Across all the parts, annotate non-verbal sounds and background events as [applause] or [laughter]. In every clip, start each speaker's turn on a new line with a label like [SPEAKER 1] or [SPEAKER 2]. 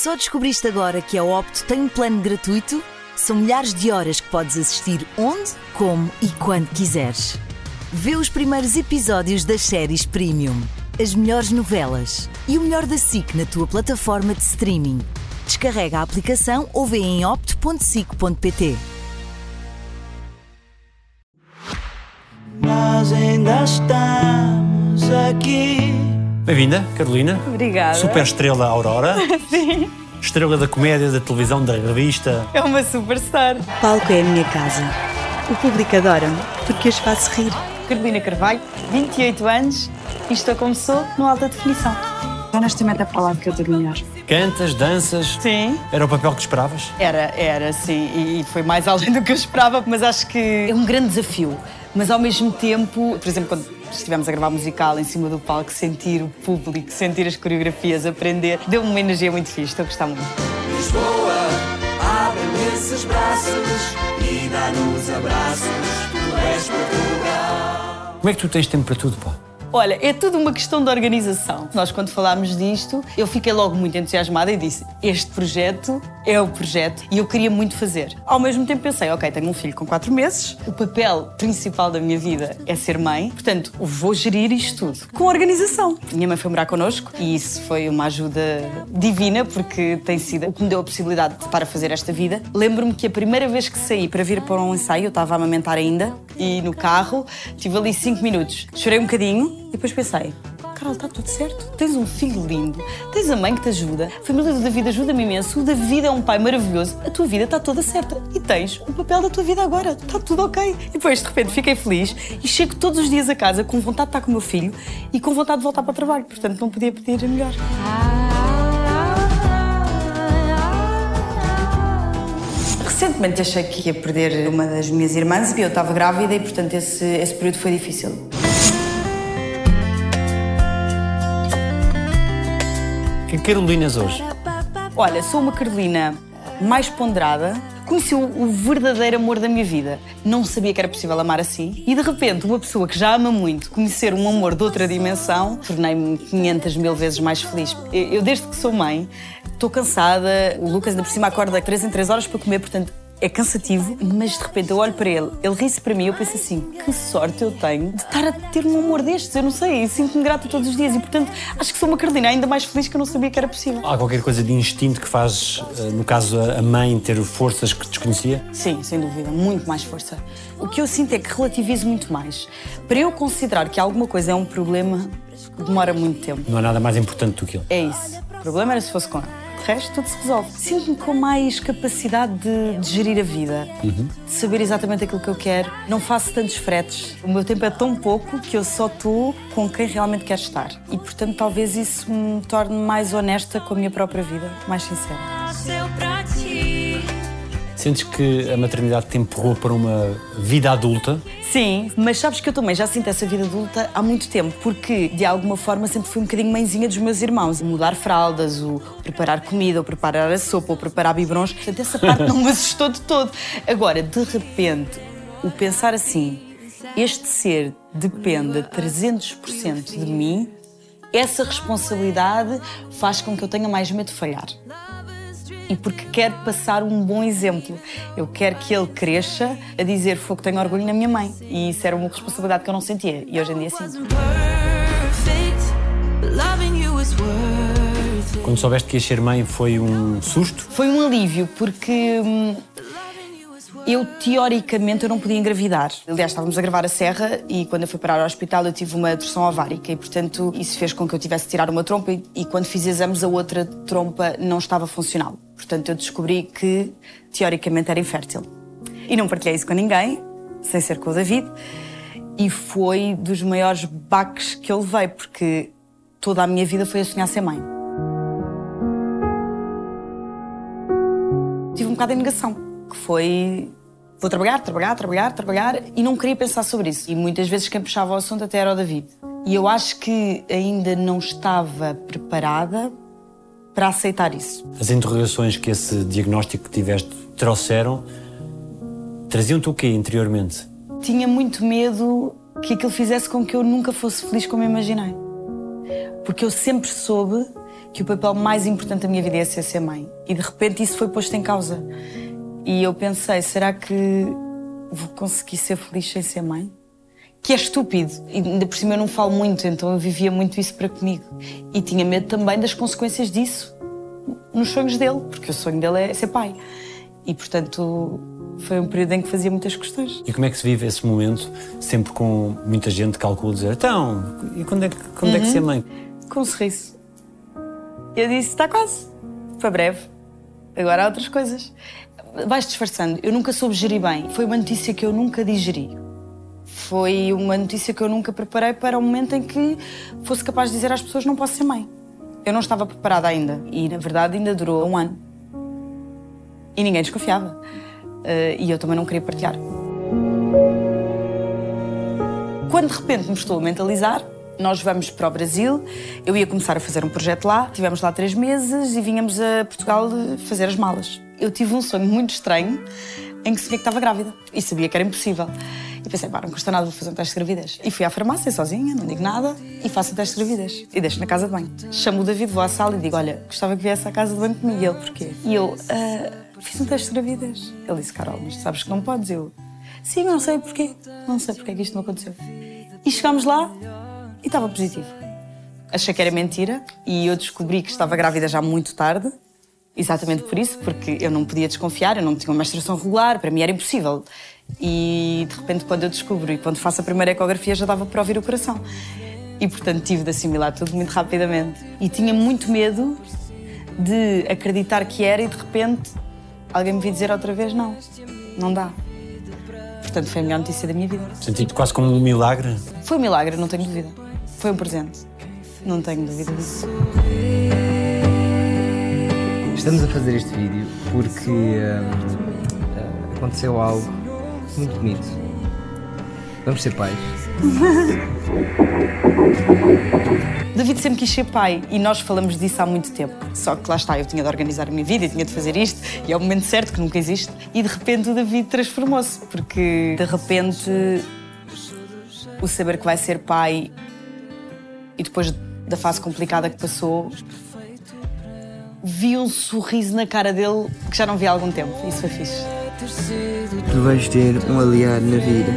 [SPEAKER 1] Só descobriste agora que a Opto tem um plano gratuito? São milhares de horas que podes assistir onde, como e quando quiseres. Vê os primeiros episódios das séries Premium, as melhores novelas e o melhor da SIC na tua plataforma de streaming. Descarrega a aplicação ou vê em opto.sic.pt.
[SPEAKER 2] Nós ainda estamos aqui.
[SPEAKER 3] Bem-vinda, Carolina.
[SPEAKER 4] Obrigada.
[SPEAKER 3] Super estrela Aurora. [laughs]
[SPEAKER 4] Sim,
[SPEAKER 3] Estrela da comédia, da televisão, da revista.
[SPEAKER 4] é uma superstar.
[SPEAKER 5] Palco é a minha casa. O público adora-me porque os faço rir.
[SPEAKER 4] Carolina Carvalho, 28 anos e isto começou no Alta Definição.
[SPEAKER 6] Honestamente é para lá que eu tenho melhor.
[SPEAKER 3] Cantas, danças.
[SPEAKER 4] Sim.
[SPEAKER 3] Era o papel que esperavas?
[SPEAKER 4] Era, era, sim, e foi mais além do que eu esperava, mas acho que é um grande desafio. Mas ao mesmo tempo, por exemplo, quando estivemos a gravar musical em cima do palco, sentir o público, sentir as coreografias, aprender, deu-me uma energia muito fixe, estou a gostar muito.
[SPEAKER 2] Lisboa, abre-me esses braços e dá-nos abraços. Tu és Portugal.
[SPEAKER 3] Como é que tu tens tempo para tudo, pá?
[SPEAKER 4] Olha, é tudo uma questão de organização. Nós, quando falámos disto, eu fiquei logo muito entusiasmada e disse: Este projeto é o projeto e eu queria muito fazer. Ao mesmo tempo, pensei: Ok, tenho um filho com quatro meses, o papel principal da minha vida é ser mãe, portanto, vou gerir isto tudo com organização. Minha mãe foi morar connosco e isso foi uma ajuda divina, porque tem sido o que me deu a possibilidade de estar a fazer esta vida. Lembro-me que a primeira vez que saí para vir para um ensaio, eu estava a amamentar ainda, e no carro tive ali cinco minutos. Chorei um bocadinho e depois pensei. Carol, está tudo certo. Tens um filho lindo, tens a mãe que te ajuda, a família do David ajuda-me imenso, o David é um pai maravilhoso, a tua vida está toda certa. E tens o papel da tua vida agora, está tudo ok. E depois, de repente, fiquei feliz e chego todos os dias a casa com vontade de estar com o meu filho e com vontade de voltar para o trabalho. Portanto, não podia pedir melhor. Recentemente achei que ia perder uma das minhas irmãs e eu estava grávida e, portanto, esse, esse período foi difícil.
[SPEAKER 3] Que Carolinas hoje?
[SPEAKER 4] Olha, sou uma Carolina mais ponderada. Conheci o, verdadeiro amor da minha vida. Não sabia que era possível amar assim. E de repente, uma pessoa que já ama muito, conhecer um amor de outra dimensão, tornei-me 500 mil vezes mais feliz. Eu, eu, desde que sou mãe, estou cansada. O Lucas, ainda por cima, acorda 3 em 3 horas para comer, portanto, é cansativo, mas de repente eu olho para ele, ele ri-se para mim e eu penso assim: que sorte eu tenho de estar a ter um amor destes. Eu não sei, e sinto-me grata todos os dias e, portanto, acho que sou uma Carolina ainda mais feliz que eu não sabia que era possível.
[SPEAKER 3] Há qualquer coisa de instinto que faz, eh, no caso, a mãe ter forças que desconhecia?
[SPEAKER 4] Sim, sem dúvida, muito mais força. O que eu sinto é que relativizo muito mais. Para eu considerar que alguma coisa é um problema, demora muito tempo.
[SPEAKER 3] Não há nada mais importante do que ele.
[SPEAKER 4] É isso. O problema era se fosse com ela. De resto, tudo se resolve. Sinto-me com mais capacidade de, de gerir a vida, de saber exatamente aquilo que eu quero. Não faço tantos fretes. O meu tempo é tão pouco que eu só estou com quem realmente quero estar. E, portanto, talvez isso me torne mais honesta com a minha própria vida, mais sincera.
[SPEAKER 3] Sentes que a maternidade te empurrou para uma vida adulta?
[SPEAKER 4] Sim, mas sabes que eu também já sinto essa vida adulta há muito tempo, porque de alguma forma sempre fui um bocadinho mãezinha dos meus irmãos. O mudar fraldas, o preparar comida, o preparar a sopa, o preparar biberons. Portanto, essa parte não [laughs] me assustou de todo. Agora, de repente, o pensar assim, este ser depende a 300% de mim, essa responsabilidade faz com que eu tenha mais medo de falhar e porque quero passar um bom exemplo. Eu quero que ele cresça a dizer fogo, tenho orgulho na minha mãe. E isso era uma responsabilidade que eu não sentia. E hoje em dia sinto.
[SPEAKER 3] Quando soubeste que ias ser mãe, foi um susto?
[SPEAKER 4] Foi um alívio, porque hum, eu, teoricamente, eu não podia engravidar. Aliás, estávamos a gravar a Serra e quando eu fui parar ao hospital eu tive uma torção ovárica e, portanto, isso fez com que eu tivesse de tirar uma trompa e, e quando fiz exames a outra trompa não estava funcional. Portanto, eu descobri que, teoricamente, era infértil. E não partilhei isso com ninguém, sem ser com o David. E foi dos maiores baques que eu levei, porque toda a minha vida foi a sonhar ser mãe. Tive um bocado de negação, que foi vou trabalhar, trabalhar, trabalhar, trabalhar e não queria pensar sobre isso. E muitas vezes quem puxava o assunto até era o David. E eu acho que ainda não estava preparada para aceitar isso.
[SPEAKER 3] As interrogações que esse diagnóstico que tiveste trouxeram traziam-te o quê interiormente?
[SPEAKER 4] Tinha muito medo que aquilo fizesse com que eu nunca fosse feliz como imaginei. Porque eu sempre soube que o papel mais importante da minha vida ia ser ser mãe. E de repente isso foi posto em causa. E eu pensei, será que vou conseguir ser feliz sem ser mãe? Que é estúpido. E ainda por cima eu não falo muito, então eu vivia muito isso para comigo. E tinha medo também das consequências disso nos sonhos dele, porque o sonho dele é ser pai. E portanto foi um período em que fazia muitas questões.
[SPEAKER 3] E como é que se vive esse momento, sempre com muita gente que calcula dizer então, e quando é que, quando é que ser mãe?
[SPEAKER 4] Com um sorriso. Eu disse: está quase. Para breve. Agora há outras coisas. Vais disfarçando. Eu nunca soube gerir bem. Foi uma notícia que eu nunca digeri. Foi uma notícia que eu nunca preparei para o momento em que fosse capaz de dizer às pessoas: não posso ser mãe. Eu não estava preparada ainda. E, na verdade, ainda durou um ano. E ninguém desconfiava. Uh, e eu também não queria partilhar. Quando de repente me estou a mentalizar, nós vamos para o Brasil, eu ia começar a fazer um projeto lá, tivemos lá três meses e vínhamos a Portugal fazer as malas. Eu tive um sonho muito estranho em que sabia que estava grávida e sabia que era impossível. E pensei, pá, não custa nada, vou fazer um teste de gravidez. E fui à farmácia sozinha, não digo nada, e faço o teste de gravidez. E deixo na casa de banho. Chamo o David, vou à sala e digo, olha, gostava que viesse à casa de banho comigo. E ele, porquê? E eu, ah, fiz um teste de gravidez. Ele disse, Carol, mas sabes que não podes? Eu, sim, não sei porquê. Não sei porque é que isto não aconteceu. E chegámos lá e estava positivo. Achei que era mentira e eu descobri que estava grávida já muito tarde. Exatamente por isso, porque eu não podia desconfiar, eu não tinha uma menstruação regular, para mim era impossível. E de repente, quando eu descubro e quando faço a primeira ecografia, já dava para ouvir o coração. E portanto, tive de assimilar tudo muito rapidamente. E tinha muito medo de acreditar que era e de repente alguém me vir dizer outra vez: não, não dá. Portanto, foi a melhor notícia da minha vida.
[SPEAKER 3] Senti-te quase como um milagre?
[SPEAKER 4] Foi um milagre, não tenho dúvida. Foi um presente. Não tenho dúvida disso.
[SPEAKER 7] Estamos a fazer este vídeo porque hum, aconteceu algo muito bonito. Vamos ser pais. [laughs]
[SPEAKER 4] David sempre quis ser pai e nós falamos disso há muito tempo. Só que lá está, eu tinha de organizar a minha vida e tinha de fazer isto e é o momento certo que nunca existe. E de repente o David transformou-se, porque de repente o saber que vai ser pai e depois da fase complicada que passou, vi um sorriso na cara dele que já não vi há algum tempo. Isso foi fixe.
[SPEAKER 8] Tu vais ter um aliado na vida.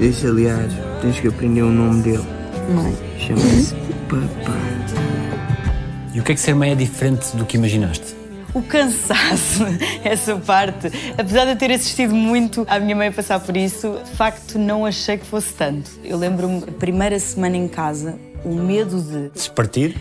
[SPEAKER 8] Esse aliado, tens que aprender o nome dele.
[SPEAKER 4] Mãe.
[SPEAKER 8] Chama-se Papai.
[SPEAKER 3] E o que é que ser mãe é diferente do que imaginaste?
[SPEAKER 4] O cansaço, [laughs] essa parte, apesar de eu ter assistido muito à minha mãe a passar por isso, de facto não achei que fosse tanto. Eu lembro-me, a primeira semana em casa, o medo de.
[SPEAKER 3] Despartir?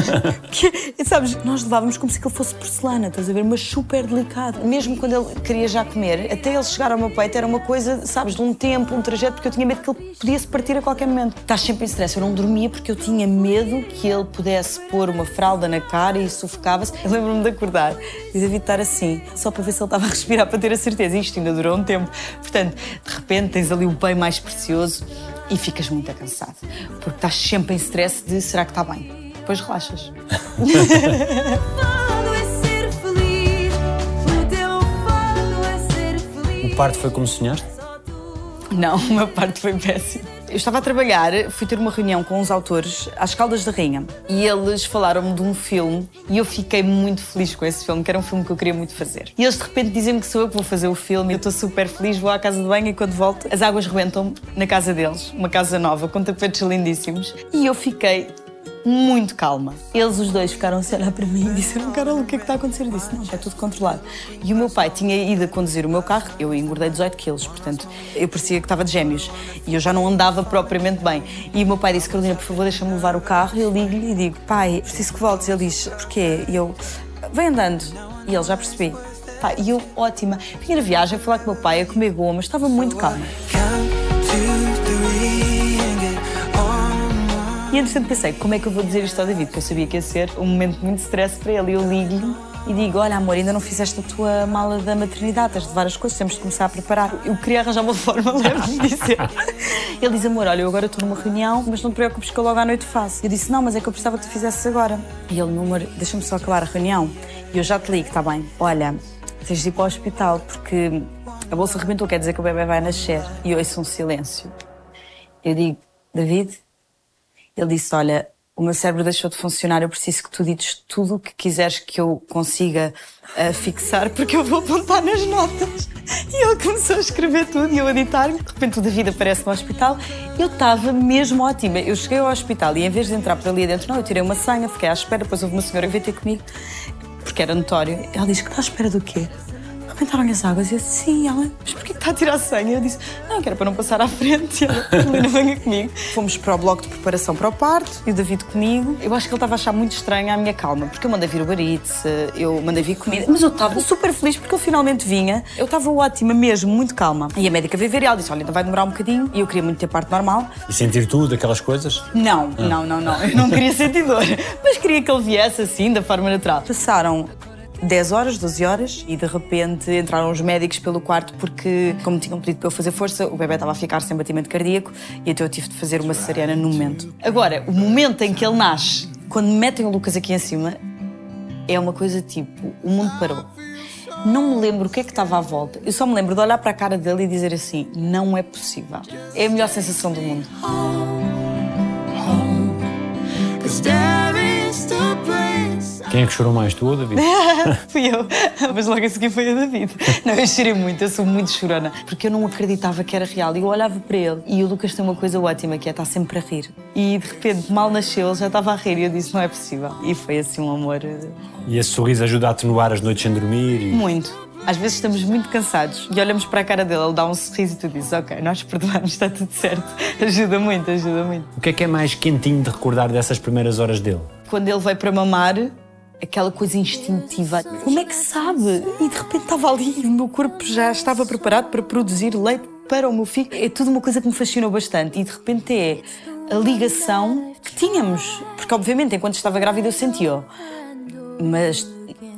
[SPEAKER 3] [laughs]
[SPEAKER 4] que, sabes, nós levávamos como se ele fosse porcelana, estás a ver? Mas super delicado. Mesmo quando ele queria já comer, até ele chegar ao meu peito era uma coisa, sabes, de um tempo, um trajeto, porque eu tinha medo que ele podia se partir a qualquer momento. Estás sempre em stress. Eu não dormia porque eu tinha medo que ele pudesse pôr uma fralda na cara e sufocava-se. Eu lembro-me de acordar e de estar assim, só para ver se ele estava a respirar, para ter a certeza. Isto ainda durou um tempo. Portanto, de repente tens ali o bem mais precioso e ficas muito cansado, porque estás sempre em stress de será que está bem? Depois relaxas.
[SPEAKER 3] O parto foi como sonhaste?
[SPEAKER 4] Não, uma parte foi péssima. Eu estava a trabalhar, fui ter uma reunião com os autores às Caldas da Rainha e eles falaram-me de um filme e eu fiquei muito feliz com esse filme, que era um filme que eu queria muito fazer. E eles de repente dizem-me que sou eu que vou fazer o filme eu estou super feliz, vou à casa de banho e quando volto as águas rebentam na casa deles, uma casa nova, com tapetes lindíssimos. E eu fiquei muito calma. Eles os dois ficaram a olhar para mim e disseram: Carol, o que é que está a acontecer? Eu disse: Não, está tudo controlado. E o meu pai tinha ido a conduzir o meu carro, eu engordei 18 quilos, portanto eu parecia que estava de gêmeos e eu já não andava propriamente bem. E o meu pai disse: Carolina, por favor, deixa-me levar o carro. Eu ligo-lhe e digo: Pai, preciso que voltes. Ele diz: Porquê? E eu: Vem andando. E ele já percebi. Pá, e eu, ótima. Na viagem a falar com o meu pai, a comer goma, estava muito calma. E entretanto pensei, como é que eu vou dizer isto ao David? Porque eu sabia que ia ser um momento muito stress para ele. E eu ligo-lhe e digo: Olha, amor, ainda não fizeste a tua mala da maternidade, tens de levar as coisas, temos de começar a preparar. Eu queria arranjar uma [laughs] forma leve de dizer. Ele diz: Amor, olha, eu agora estou numa reunião, mas não te preocupes que eu logo à noite faço. Eu disse: Não, mas é que eu precisava que tu fizesses agora. E ele: amor, deixa-me só acabar a reunião. E eu já te ligo, está bem? Olha, tens de ir para o hospital porque a bolsa arrebentou, quer dizer que o bebê vai nascer. E ouço um silêncio. Eu digo: David, ele disse: Olha, o meu cérebro deixou de funcionar, eu preciso que tu dites tudo o que quiseres que eu consiga uh, fixar, porque eu vou apontar nas notas. E ele começou a escrever tudo e eu a editar-me. De repente, o David aparece no hospital. Eu estava mesmo ótima. Eu cheguei ao hospital e, em vez de entrar por ali adentro, não, eu tirei uma senha, fiquei à espera. Depois houve uma senhora que veio ter comigo, porque era notório. Ela disse que está à espera do quê? Aumentaram as águas. E eu disse, sim, ela, mas porquê que está a tirar a senha? Eu disse, não, que era para não passar à frente. E ela, Carolina, venha comigo. Fomos para o bloco de preparação para o parto e o David comigo. Eu acho que ele estava a achar muito estranha a minha calma, porque eu mandei vir o barite, eu mandei vir comida, mas eu estava super feliz porque ele finalmente vinha. Eu estava ótima mesmo, muito calma. E a médica veio ver e ela disse, olha, ainda vai demorar um bocadinho. E eu queria muito ter parte normal.
[SPEAKER 3] E sentir tudo, aquelas coisas?
[SPEAKER 4] Não, não, não, não. Eu não queria sentir dor, mas queria que ele viesse assim, da forma natural. Passaram 10 horas, 12 horas, e de repente entraram os médicos pelo quarto porque, como tinham pedido para eu fazer força, o bebê estava a ficar sem batimento cardíaco e então eu tive de fazer uma cesariana no momento. Agora, o momento em que ele nasce, quando me metem o Lucas aqui em cima, é uma coisa tipo: o mundo parou. Não me lembro o que é que estava à volta. Eu só me lembro de olhar para a cara dele e dizer assim: não é possível. É a melhor sensação do mundo.
[SPEAKER 3] Quem é que chorou mais, tu ou David? [laughs]
[SPEAKER 4] Fui eu, [laughs] mas logo a seguir foi a David. Não, eu chorei muito, eu sou muito chorona, porque eu não acreditava que era real. E eu olhava para ele e o Lucas tem uma coisa ótima, que é estar sempre a rir. E de repente, mal nasceu, ele já estava a rir e eu disse: não é possível. E foi assim um amor.
[SPEAKER 3] E esse sorriso ajuda a atenuar as noites sem dormir? E...
[SPEAKER 4] Muito. Às vezes estamos muito cansados e olhamos para a cara dele, ele dá um sorriso e tu dizes: Ok, nós perdoamos, está tudo certo. [laughs] Ajuda muito, ajuda muito.
[SPEAKER 3] O que é que é mais quentinho de recordar dessas primeiras horas dele?
[SPEAKER 4] Quando ele veio para mamar, aquela coisa instintiva. Como é que sabe? E de repente estava ali, o meu corpo já estava preparado para produzir leite para o meu filho. É tudo uma coisa que me fascinou bastante e de repente é a ligação que tínhamos. Porque, obviamente, enquanto estava grávida eu sentia, mas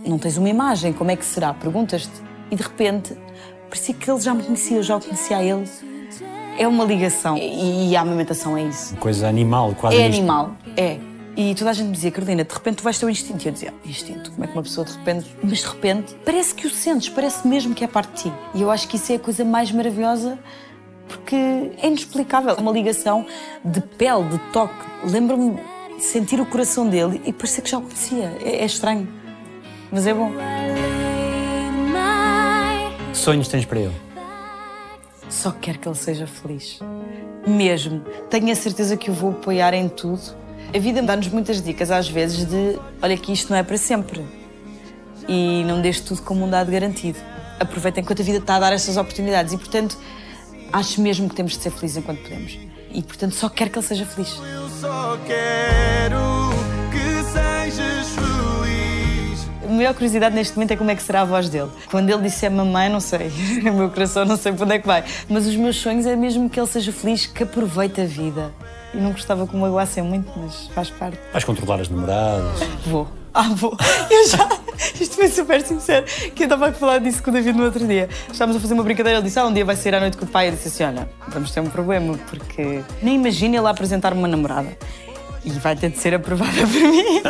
[SPEAKER 4] não tens uma imagem, como é que será? Perguntas-te. E de repente, parecia que ele já me conhecia, eu já o conhecia a ele. É uma ligação. E a amamentação é isso.
[SPEAKER 3] Coisa animal, quase.
[SPEAKER 4] É
[SPEAKER 3] isto.
[SPEAKER 4] animal, é. E toda a gente me dizia, Carolina, de repente tu vais ter o instinto. E eu dizia, instinto, como é que uma pessoa de repente. Mas de repente parece que o sentes, parece mesmo que é parte de ti. E eu acho que isso é a coisa mais maravilhosa porque é inexplicável. Uma ligação de pele, de toque. Lembro-me de sentir o coração dele e parecia que já o conhecia. É, é estranho. Mas é bom.
[SPEAKER 3] Que sonhos tens para ele?
[SPEAKER 4] Só quero que ele seja feliz. Mesmo. Tenho a certeza que o vou apoiar em tudo. A vida dá-nos muitas dicas, às vezes, de olha que isto não é para sempre. E não deixe tudo como um dado garantido. Aproveita enquanto a vida está a dar estas oportunidades. E, portanto, acho mesmo que temos de ser felizes enquanto podemos. E, portanto, só quero que ele seja feliz.
[SPEAKER 2] Só quero que sejas feliz.
[SPEAKER 4] A maior curiosidade neste momento é como é que será a voz dele. Quando ele disser mamãe, não sei. [laughs] O meu coração não sei para onde é que vai. Mas os meus sonhos é mesmo que ele seja feliz, que aproveite a vida. E não gostava que me magoassem muito, mas faz parte.
[SPEAKER 3] Vais controlar as namoradas?
[SPEAKER 4] Vou. Ah, vou. [laughs] Eu já. Isto foi super sincero. Que eu estava a falar disso com o David no outro dia. Estávamos a fazer uma brincadeira. Ele disse: Ah, um dia vai sair à noite com o pai. Eu disse assim: Olha, vamos ter um problema, porque nem imagina ele apresentar-me uma namorada. E vai ter de ser aprovada [laughs] por mim.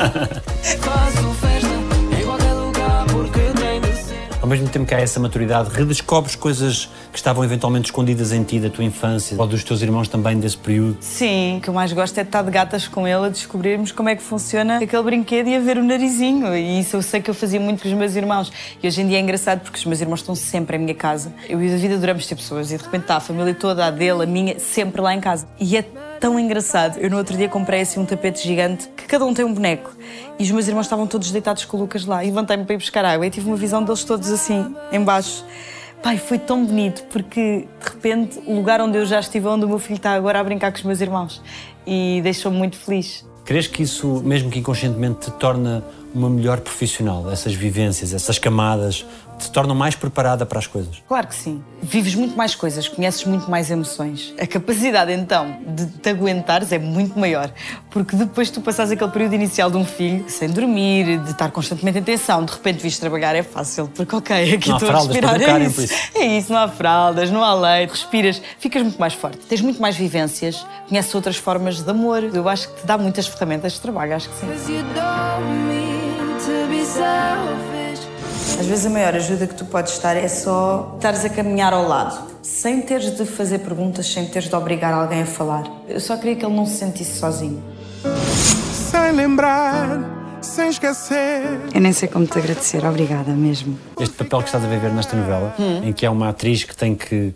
[SPEAKER 3] Ao mesmo tempo que há essa maturidade, redescobres coisas que estavam eventualmente escondidas em ti da tua infância ou dos teus irmãos também desse período.
[SPEAKER 4] Sim, o que eu mais gosto é estar de gatas com ele a descobrirmos como é que funciona aquele brinquedo e a ver o narizinho. E isso eu sei que eu fazia muito com os meus irmãos. E hoje em dia é engraçado porque os meus irmãos estão sempre em minha casa. Eu e o David adoramos ter pessoas e de repente está a família toda, a dele, a minha, sempre lá em casa. E é tão engraçado. Eu no outro dia comprei assim um tapete gigante que cada um tem um boneco. E os meus irmãos estavam todos deitados com o Lucas lá. E levantei-me para ir buscar água e tive uma visão deles todos assim, embaixo. Pai, foi tão bonito porque de repente o lugar onde eu já estive, onde o meu filho está agora a brincar com os meus irmãos. E deixou-me muito feliz.
[SPEAKER 3] Crees que isso, mesmo que inconscientemente, te torna uma melhor profissional? Essas vivências, essas camadas, te tornam mais preparada para as coisas?
[SPEAKER 4] Claro que sim. Vives muito mais coisas, conheces muito mais emoções. A capacidade, então, de te aguentares é muito maior. Porque depois tu passares aquele período inicial de um filho, sem dormir, de estar constantemente em tensão, de repente viste trabalhar é fácil, porque ok, aqui
[SPEAKER 3] Não há
[SPEAKER 4] estou a
[SPEAKER 3] fraldas para
[SPEAKER 4] respirar. é
[SPEAKER 3] por
[SPEAKER 4] isso.
[SPEAKER 3] isso.
[SPEAKER 4] É isso, não há fraldas, não há leite, respiras, ficas muito mais forte. Tens muito mais vivências, conheces outras formas de amor. Eu acho que te dá muitas ferramentas de trabalho, acho que sim. Às vezes a maior ajuda que tu podes estar é só estares a caminhar ao lado, sem teres de fazer perguntas, sem teres de obrigar alguém a falar. Eu só queria que ele não se sentisse sozinho.
[SPEAKER 9] sem lembrar, sem esquecer.
[SPEAKER 6] Eu nem sei como te agradecer, obrigada mesmo.
[SPEAKER 3] Este papel que estás a viver nesta novela, em que é uma atriz que tem que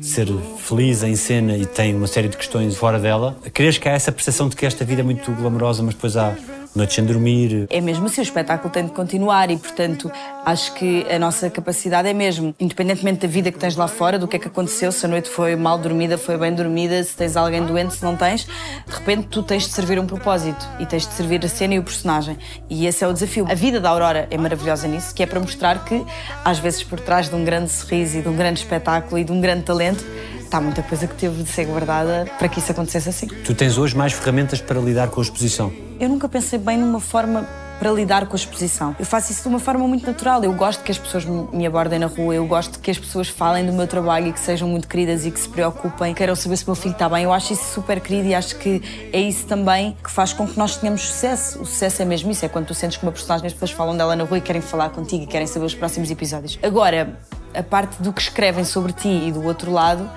[SPEAKER 3] ser feliz em cena e tem uma série de questões fora dela, crees que há essa percepção de que esta vida é muito glamourosa, mas depois há noites sem dormir?
[SPEAKER 4] É mesmo assim, o espetáculo tem de continuar e, portanto, acho que a nossa capacidade é mesmo, independentemente da vida que tens lá fora, do que é que aconteceu, se a noite foi mal dormida, foi bem dormida, se tens alguém doente, se não tens, de repente tu tens de servir um propósito e tens de servir a cena e o personagem. E esse é o desafio. A vida da Aurora é maravilhosa nisso, que é para mostrar que, às vezes, por trás de um grande sorriso e de um grande espetáculo e de um grande talento, está muita coisa que teve de ser guardada para que isso acontecesse assim.
[SPEAKER 3] Tu tens hoje mais ferramentas para lidar com a exposição.
[SPEAKER 4] Eu nunca pensei bem numa forma para lidar com a exposição. Eu faço isso de uma forma muito natural. Eu gosto que as pessoas me abordem na rua, eu gosto que as pessoas falem do meu trabalho e que sejam muito queridas e que se preocupem, queiram saber se o meu filho está bem. Eu acho isso super querido e acho que é isso também que faz com que nós tenhamos sucesso. O sucesso é mesmo isso, é quando tu sentes que uma personagem, as pessoas falam dela na rua e querem falar contigo e querem saber os próximos episódios. Agora, a parte do que escrevem sobre ti e do outro lado,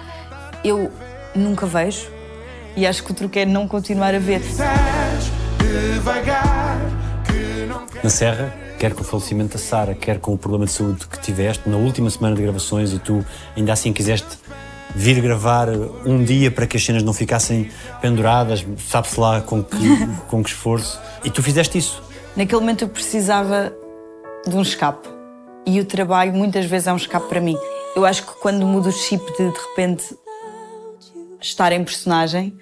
[SPEAKER 4] eu nunca vejo e acho que o truque é não continuar a ver.
[SPEAKER 3] Na Serra, quer com o falecimento da Sara, quer com o problema de saúde que tiveste na última semana de gravações e tu ainda assim quiseste vir gravar um dia para que as cenas não ficassem penduradas, sabe-se lá com que, [laughs] com que esforço, e tu fizeste isso.
[SPEAKER 4] Naquele momento eu precisava de um escape e o trabalho muitas vezes é um escape para mim. Eu acho que quando mudo o chip de de repente estar em personagem,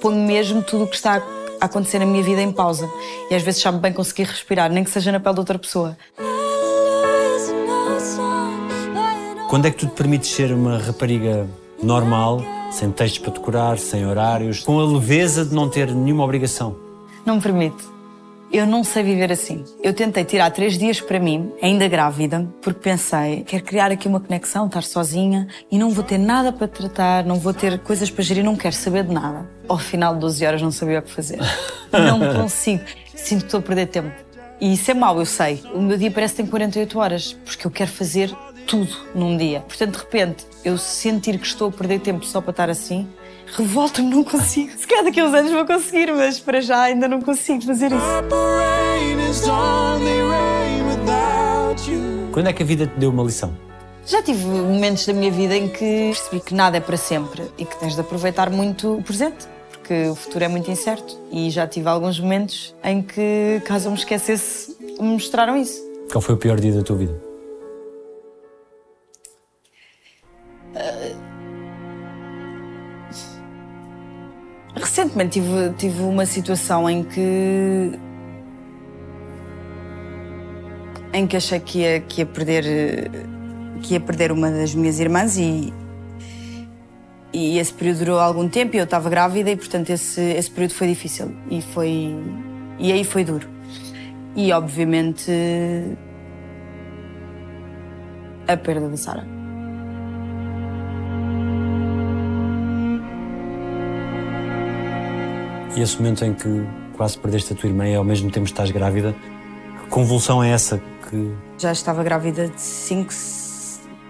[SPEAKER 4] ponho mesmo tudo o que está a acontecer na minha vida em pausa. E às vezes sabe bem conseguir respirar, nem que seja na pele de outra pessoa.
[SPEAKER 3] Quando é que tu te permites ser uma rapariga normal, sem textos para decorar, sem horários, com a leveza de não ter nenhuma obrigação?
[SPEAKER 4] Não me permite. Eu não sei viver assim. Eu tentei tirar três dias para mim, ainda grávida, porque pensei, quero criar aqui uma conexão, estar sozinha e não vou ter nada para tratar, não vou ter coisas para gerir, não quero saber de nada. Ao final de 12 horas não sabia o que fazer. [laughs] Não consigo. Sinto que estou a perder tempo. E isso é mau, eu sei. O meu dia parece que tem 48 horas, porque eu quero fazer tudo num dia. Portanto, de repente, eu sentir que estou a perder tempo só para estar assim, revolta-me, não consigo. Se calhar daqui a uns anos vou conseguir, mas para já ainda não consigo fazer isso.
[SPEAKER 3] Quando é que a vida te deu uma lição?
[SPEAKER 4] Já tive momentos da minha vida em que percebi que nada é para sempre e que tens de aproveitar muito o presente, porque o futuro é muito incerto. E já tive alguns momentos em que, caso eu me esquecesse, me mostraram isso.
[SPEAKER 3] Qual foi o pior dia da tua vida?
[SPEAKER 4] Recentemente tive, tive uma situação em que. em que achei que ia, que ia perder. que ia perder uma das minhas irmãs e. E esse período durou algum tempo e eu estava grávida e, portanto, esse, esse período foi difícil e foi. e aí foi duro. E, obviamente. a perda da Sara.
[SPEAKER 3] Esse momento em que quase perdeste a tua irmã e ao mesmo tempo estás grávida, que convulsão é essa que.
[SPEAKER 4] Já estava grávida de 5,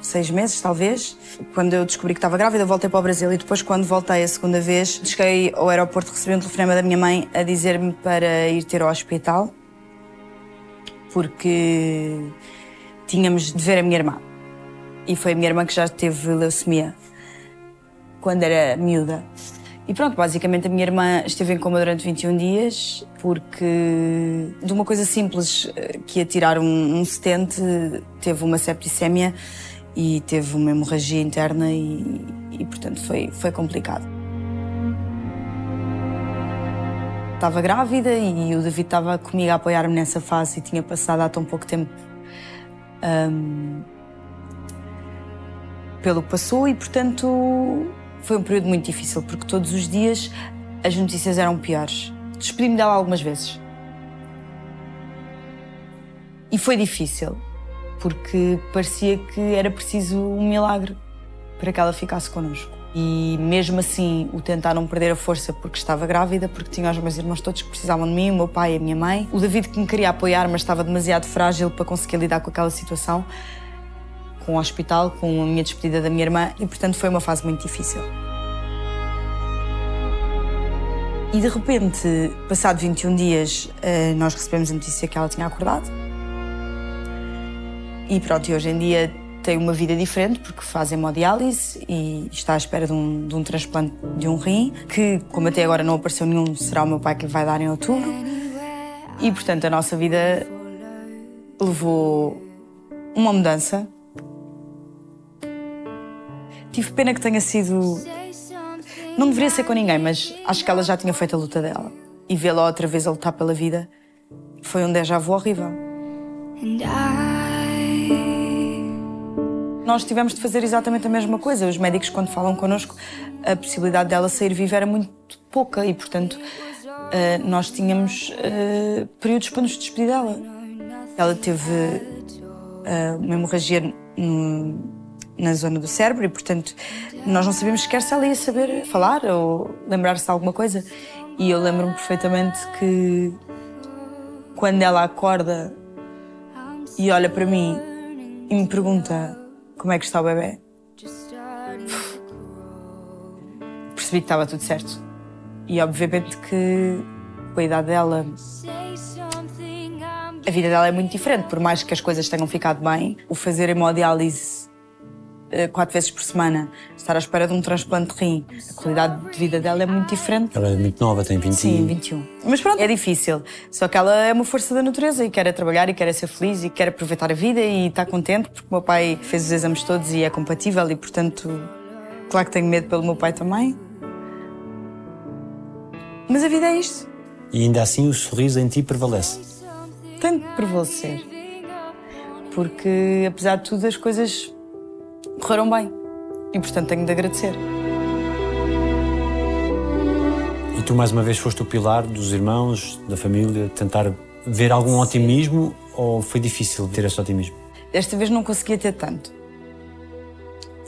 [SPEAKER 4] 6 meses, talvez. Quando eu descobri que estava grávida, voltei para o Brasil e depois, quando voltei a segunda vez, cheguei ao aeroporto, recebi um telefonema da minha mãe a dizer-me para ir ter ao hospital porque tínhamos de ver a minha irmã. E foi a minha irmã que já teve leucemia quando era miúda. E pronto, basicamente a minha irmã esteve em coma durante 21 dias porque de uma coisa simples eh, que ia tirar um, um stent teve uma septicémia e teve uma hemorragia interna e, e portanto foi, foi complicado. Estava grávida e o David estava comigo a apoiar-me nessa fase e tinha passado há tão pouco tempo um, pelo que passou e portanto foi um período muito difícil, porque todos os dias as notícias eram piores. Despedi-me dela algumas vezes. E foi difícil, porque parecia que era preciso um milagre para que ela ficasse connosco. E mesmo assim, o tentar não perder a força porque estava grávida, porque tinha os meus irmãos todos que precisavam de mim, o meu pai e a minha mãe. O David que me queria apoiar, mas estava demasiado frágil para conseguir lidar com aquela situação com o hospital, com a minha despedida da minha irmã e, portanto, foi uma fase muito difícil. E de repente, passado 21 dias, eh, nós recebemos a notícia que ela tinha acordado. E pronto, e hoje em dia tem uma vida diferente porque faz hemodiálise e está à espera de um, de um transplante de um rim, que, como até agora não apareceu nenhum, será o meu pai que lhe vai dar em outubro. E portanto, a nossa vida levou uma mudança. Tive pena que tenha sido. Não deveria ser com ninguém, mas acho que ela já tinha feito a luta dela. E vê-la outra vez a lutar pela vida foi um déjà vu horrível. Nós tivemos de fazer exatamente a mesma coisa. Os médicos, quando falam connosco, a possibilidade dela sair viva era muito pouca e, portanto, eh, nós tínhamos eh, períodos para nos despedir dela. Ela teve eh, uma hemorragia no- na zona do cérebro e, portanto, nós não sabíamos sequer se ela ia saber falar ou lembrar-se de alguma coisa. E eu lembro-me perfeitamente que quando ela acorda e olha para mim e me pergunta como é que está o bebê, percebi que estava tudo certo. E obviamente que com a idade dela, a vida dela é muito diferente. Por mais que as coisas tenham ficado bem, o fazer hemodiálise quatro vezes por semana, estar à espera de um transplante de rim, a qualidade de vida dela é muito diferente.
[SPEAKER 3] Ela é muito nova, tem 20
[SPEAKER 4] Sim, 21. Mas pronto, é difícil. Só que ela é uma força da natureza e quer trabalhar e quer ser feliz e quer aproveitar a vida e está contente porque o meu pai fez os exames todos e é compatível e, portanto, claro que tenho medo pelo meu pai também. Mas a vida é isto.
[SPEAKER 3] E ainda assim o sorriso em ti prevalece.
[SPEAKER 4] Tem de prevalecer. Porque, apesar de tudo, as coisas correram bem. E, portanto, tenho de agradecer.
[SPEAKER 3] E tu mais uma vez foste o pilar dos irmãos, da família, tentar ver algum otimismo ou foi difícil ter esse otimismo?
[SPEAKER 4] Desta vez não conseguia ter tanto.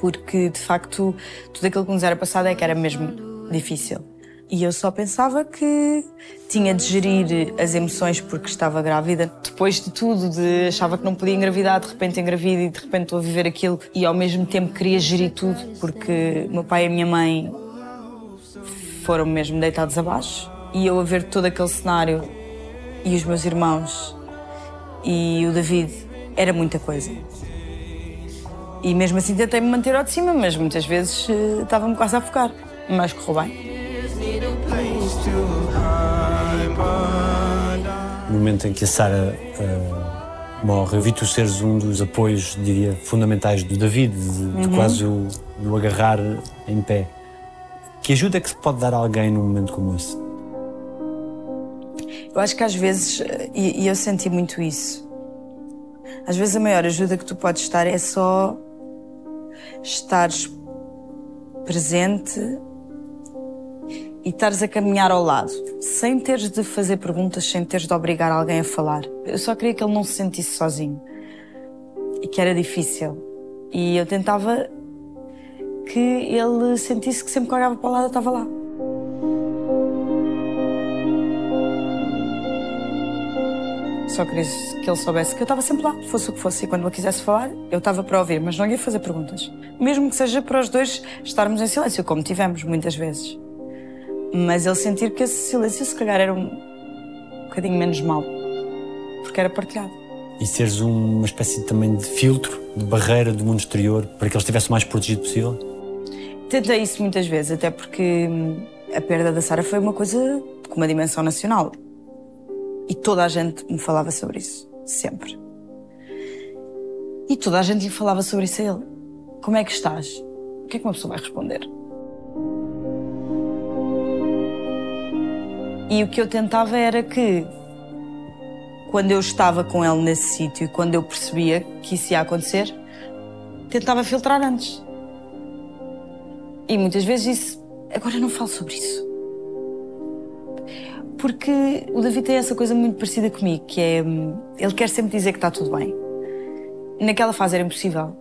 [SPEAKER 4] Porque, de facto, tudo aquilo que nos era passado é que era mesmo difícil. E eu só pensava que tinha de gerir as emoções porque estava grávida. Depois de tudo, de achava que não podia engravidar, de repente engravido e de repente estou a viver aquilo e ao mesmo tempo queria gerir tudo porque meu pai e a minha mãe foram mesmo deitados abaixo. E eu a ver todo aquele cenário e os meus irmãos e o David, era muita coisa. E mesmo assim tentei me manter ao de cima, mas muitas vezes eh, estava-me quase a afogar. Mas correu bem.
[SPEAKER 3] No momento em que a Sara ah, morre, eu vi tu seres um dos apoios, diria, fundamentais do David, de, de
[SPEAKER 4] Uhum.
[SPEAKER 3] quase o, do agarrar em pé. Que ajuda é que se pode dar a alguém num momento como esse?
[SPEAKER 4] Eu acho que às vezes, eh, e, e eu senti muito isso, às vezes a maior ajuda que tu podes estar é só estares presente e estares a caminhar ao lado, sem teres de fazer perguntas, sem teres de obrigar alguém a falar. Eu só queria que ele não se sentisse sozinho e que era difícil. E eu tentava que ele sentisse que sempre que olhava para o lado eu estava lá. Só queria que ele soubesse que eu estava sempre lá, fosse o que fosse. E quando ele quisesse falar, eu estava para ouvir, mas não ia fazer perguntas. Mesmo que seja para os dois estarmos em silêncio, como tivemos muitas vezes. Mas ele sentir que esse silêncio, se calhar, era um bocadinho menos mau, porque era partilhado.
[SPEAKER 3] E seres um- uma espécie também de filtro, de barreira do mundo exterior, para que ele estivesse o mais protegido possível?
[SPEAKER 4] Tentei isso muitas vezes, até porque hum, a perda da Sara foi uma coisa com uma dimensão nacional. E toda a gente me falava sobre isso, sempre. E toda a gente lhe falava sobre isso a ele. Como é que estás? O que é que uma pessoa vai responder? E o que eu tentava era que, quando eu estava com ele nesse sítio e quando eu percebia que isso ia acontecer, tentava filtrar antes. E muitas vezes isso. Agora não falo sobre isso. Porque o David tem essa coisa muito parecida comigo, que é. Ele quer sempre dizer que está tudo bem. Naquela fase era impossível.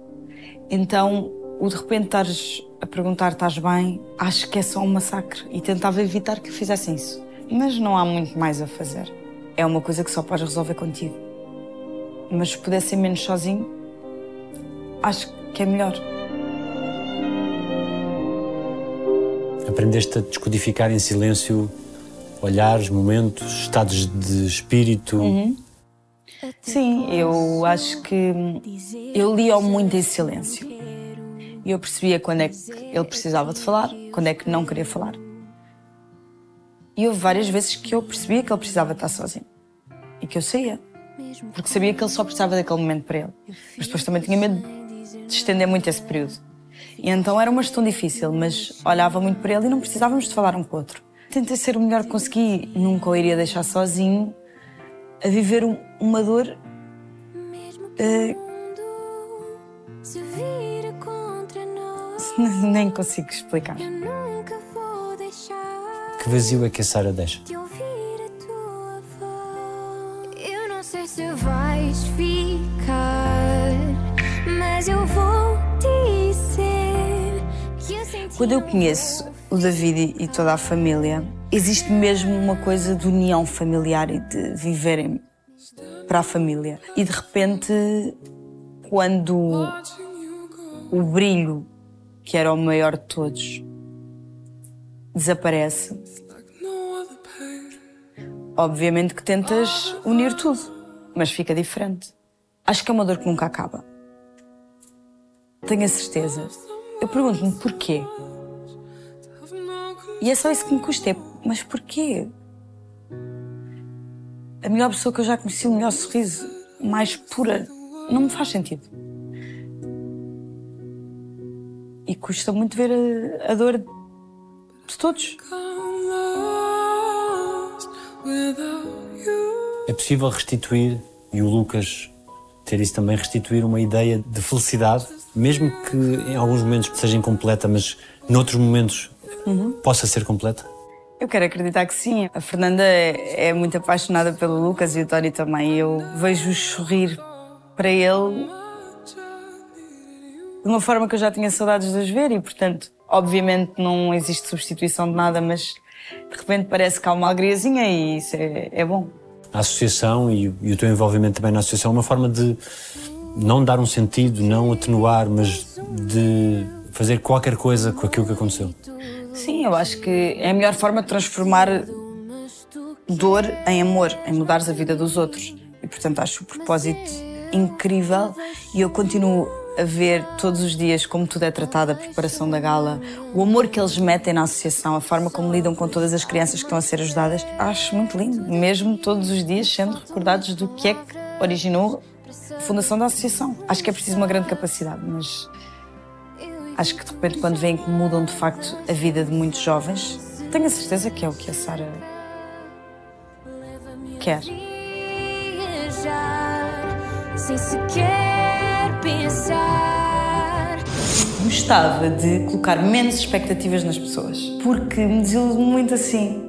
[SPEAKER 4] Então, o de repente estares a perguntar estás bem, acho que é só um massacre. E tentava evitar que fizessem isso. Mas não há muito mais a fazer. É uma coisa que só podes resolver contigo. Mas se pudesse ser menos sozinho, acho que é melhor.
[SPEAKER 3] Aprendeste a descodificar em silêncio olhares, momentos, estados de espírito.
[SPEAKER 4] Sim, eu acho que eu lia muito em silêncio. E eu percebia quando é que ele precisava de falar, quando é que não queria falar. E houve várias vezes que eu percebia que ele precisava estar sozinho. E que eu saía. Porque sabia que ele só precisava daquele momento para ele. Mas depois também tinha medo de estender muito esse período. E então era uma gestão difícil, mas olhava muito para ele e não precisávamos de falar um com o outro. Tentei ser o melhor que consegui. Nunca o iria deixar sozinho a viver um- uma dor
[SPEAKER 10] nós, [laughs]
[SPEAKER 4] nem consigo explicar.
[SPEAKER 3] Que vazio é que a Sara deixa?
[SPEAKER 10] se vais ficar, mas eu vou dizer que eu senti
[SPEAKER 4] Quando eu conheço o David e toda a família, existe mesmo uma coisa de união familiar e de viverem para a família. E de repente, quando o brilho, que era o maior de todos, desaparece, obviamente que tentas unir tudo, mas fica diferente. Acho que é uma dor que nunca acaba. Tenho a certeza. Eu pergunto-me porquê. E é só isso que me custa. é, Mas porquê? A melhor pessoa que eu já conheci, o melhor sorriso, mais pura, não me faz sentido. E custa muito ver a, a dor todos.
[SPEAKER 3] É possível restituir, e o Lucas ter isso também, restituir uma ideia de felicidade, mesmo que em alguns momentos seja incompleta, mas noutros momentos possa ser completa?
[SPEAKER 4] Eu quero acreditar que sim. A Fernanda é, é muito apaixonada pelo Lucas e o Tony também. Eu vejo-os sorrir para ele de uma forma que eu já tinha saudades de os ver e, portanto, obviamente não existe substituição de nada, mas de repente parece que há uma alegriazinha e isso é, é bom.
[SPEAKER 3] A associação e, o- e o teu envolvimento também na associação é uma forma de não dar um sentido, não atenuar, mas de fazer qualquer coisa com aquilo que aconteceu.
[SPEAKER 4] Sim, eu acho que é a melhor forma de transformar dor em amor, em mudares a vida dos outros. E, portanto, acho o propósito incrível e eu continuo a ver todos os dias como tudo é tratado, a preparação da gala, o amor que eles metem na associação, a forma como lidam com todas as crianças que estão a ser ajudadas. Acho muito lindo, mesmo todos os dias sendo recordados do que é que originou a fundação da associação. Acho que é preciso uma grande capacidade, mas acho que de repente, quando veem que mudam de facto a vida de muitos jovens, tenho a certeza que é o que a Sara quer.
[SPEAKER 10] sem sequer pensar.
[SPEAKER 4] Gostava de colocar menos expectativas nas pessoas, porque me desiludo muito assim.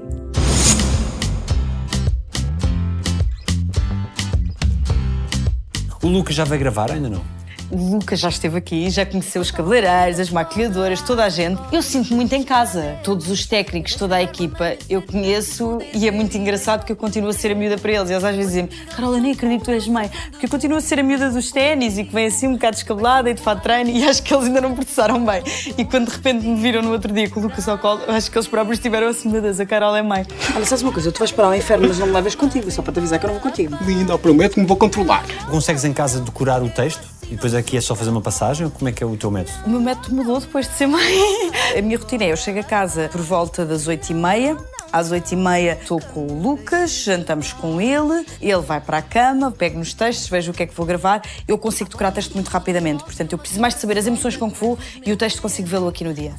[SPEAKER 3] O Lucas já vai gravar, ainda não?
[SPEAKER 4] O Lucas já esteve aqui, já conheceu os cabeleireiros, as maquilhadoras, toda a gente. Eu sinto muito em casa. Todos os técnicos, toda a equipa, eu conheço e é muito engraçado que eu continuo a ser a miúda para eles. Eles às vezes dizem-me, Carol, eu nem acredito que tu és mãe, porque eu continuo a ser a miúda dos ténis e que vem assim um bocado descabelada e de fato treino e acho que eles ainda não processaram bem. E quando de repente me viram no outro dia com o Lucas ao colo, eu acho que eles próprios estiveram assim, meu Deus, a Carol é mãe.
[SPEAKER 11] Olha, sabes uma coisa? Tu vais para o inferno, mas não me levas contigo, só para te avisar que eu não vou contigo.
[SPEAKER 9] Linda, prometo que me vou controlar.
[SPEAKER 3] Consegues em casa decorar o texto e depois aqui é só fazer uma passagem? Ou como é que é o teu método?
[SPEAKER 4] O meu método mudou depois de ser mãe. [laughs] A minha rotina é: eu chego a casa por volta das 8h30. Às 8h30 estou com o Lucas, jantamos com ele, ele vai para a cama, pego nos textos, vejo o que é que vou gravar. Eu consigo decorar texto muito rapidamente, portanto, eu preciso mais de saber as emoções com que vou e o texto consigo vê-lo aqui no dia.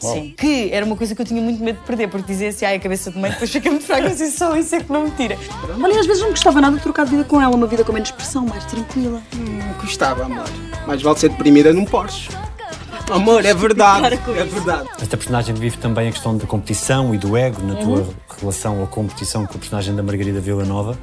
[SPEAKER 4] Sim. Que era uma coisa que eu tinha muito medo de perder, porque dizia assim, ai, a cabeça de mãe, depois fica muito fraca, assim, só isso é que não me tira.
[SPEAKER 11] Olha, às vezes não gostava nada de trocar de vida com ela, uma vida com menos pressão, mais tranquila.
[SPEAKER 9] Não gostava, amor. Mais vale ser deprimida num Porsche. Amor, é verdade. É verdade.
[SPEAKER 3] Esta personagem vive também a questão da competição e do ego na tua relação ou competição com a personagem da Margarida Vila Nova.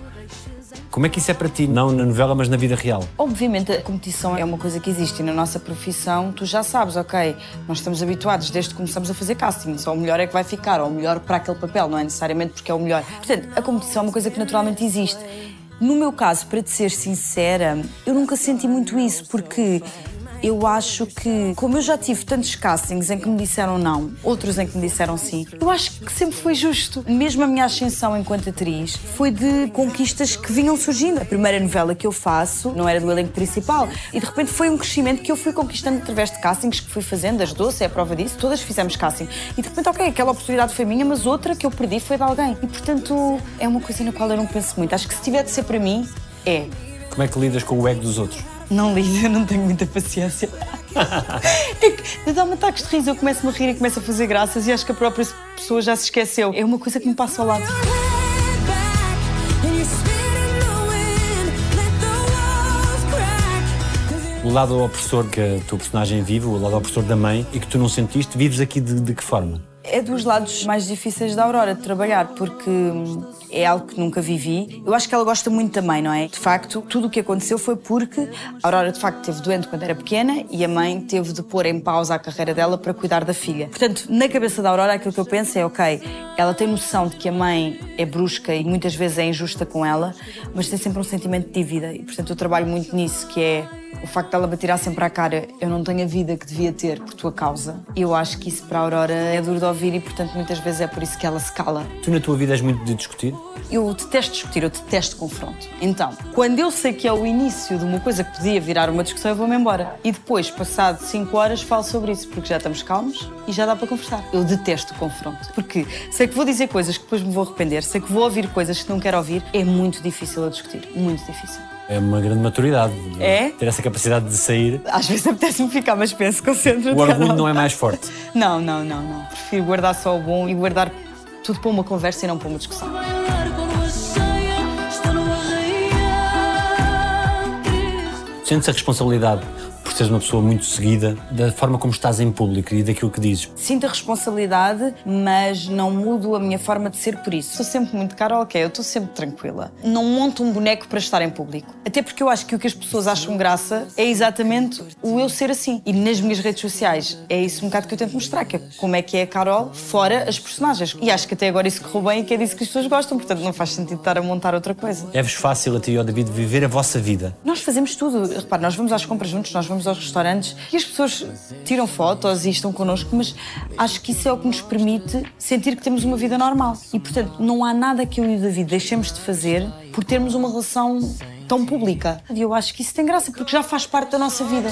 [SPEAKER 3] Como é que isso é para ti? Não na novela, mas na vida real.
[SPEAKER 4] Obviamente a competição é uma coisa que existe e na nossa profissão tu já sabes, ok, nós estamos habituados desde que começamos a fazer casting, só o melhor é que vai ficar, ou o melhor para aquele papel, não é necessariamente porque é o melhor. Portanto, a competição é uma coisa que naturalmente existe. No meu caso, para te ser sincera, eu nunca senti muito isso, porque Eu acho que, como eu já tive tantos castings em que me disseram não, outros em que me disseram sim, eu acho que sempre foi justo. Mesmo a minha ascensão enquanto atriz foi de conquistas que vinham surgindo. A primeira novela que eu faço não era do elenco principal e de repente foi um crescimento que eu fui conquistando através de castings que fui fazendo, as doce é a prova disso, todas fizemos casting. E de repente, ok, aquela oportunidade foi minha, mas outra que eu perdi foi de alguém. E portanto, é uma coisa na qual eu não penso muito. Acho que se tiver de ser para mim, é.
[SPEAKER 3] Como é que lidas com o ego dos outros?
[SPEAKER 4] Não lido, eu não tenho muita paciência. [laughs] é que dá-me ataques de riso, eu começo-me a rir e começo a fazer graças e acho que a própria pessoa já se esqueceu. É uma coisa que me passa ao lado.
[SPEAKER 3] O lado opressor que a tua personagem vive, o lado opressor da mãe, e que tu não sentiste, vives aqui de, de que forma?
[SPEAKER 4] É dos lados mais difíceis da Aurora de trabalhar, porque hum, é algo que nunca vivi. Eu acho que ela gosta muito também, não é? De facto, tudo o que aconteceu foi porque a Aurora, de facto, esteve doente quando era pequena e a mãe teve de pôr em pausa a carreira dela para cuidar da filha. Portanto, na cabeça da Aurora, aquilo que eu penso é: ok, ela tem noção de que a mãe é brusca e muitas vezes é injusta com ela, mas tem sempre um sentimento de dívida. E, portanto, eu trabalho muito nisso, que é o facto dela me tirar sempre à cara, eu não tenho a vida que devia ter por tua causa. Eu acho que isso para a Aurora é duro de ouvir e, portanto, muitas vezes é por isso que ela se cala.
[SPEAKER 3] Tu na tua vida és muito de discutir?
[SPEAKER 4] Eu detesto discutir, eu detesto confronto. Então, quando eu sei que é o início de uma coisa que podia virar uma discussão, eu vou-me embora. E depois, passado 5 horas, falo sobre isso, porque já estamos calmos e já dá para conversar. Eu detesto o confronto, porque sei que vou dizer coisas que depois me vou arrepender, sei que vou ouvir coisas que não quero ouvir, é muito difícil a discutir, muito difícil.
[SPEAKER 3] É uma grande maturidade.
[SPEAKER 4] É?
[SPEAKER 3] Ter essa capacidade de sair.
[SPEAKER 4] Às vezes apetece-me ficar, mas penso, concentro
[SPEAKER 3] O orgulho não é mais forte.
[SPEAKER 4] Não, não, não, não. Prefiro guardar só o bom e guardar tudo para uma conversa e não para uma discussão.
[SPEAKER 3] Sentes a responsabilidade seres uma pessoa muito seguida da forma como estás em público e daquilo que dizes.
[SPEAKER 4] Sinto a responsabilidade, mas não mudo a minha forma de ser por isso. Sou sempre muito cara, ok, eu estou sempre tranquila. Não monto um boneco para estar em público. Até porque eu acho que o que as pessoas acham graça é exatamente o eu ser assim. E nas minhas redes sociais é isso um bocado que eu tento mostrar, que é como é que é a Carol fora as personagens. E acho que até agora isso correu bem e que é disso que as pessoas gostam, portanto não faz sentido estar a montar outra coisa.
[SPEAKER 3] É-vos fácil a ti e ao David viver a vossa vida.
[SPEAKER 4] Nós fazemos tudo. Repare, nós vamos às compras juntos, nós vamos aos restaurantes e as pessoas tiram fotos e estão connosco, mas acho que isso é o que nos permite sentir que temos uma vida normal. E, portanto, não há nada que eu e o David deixemos de fazer por termos uma relação tão pública. E eu acho que isso tem graça, porque já faz parte da nossa vida.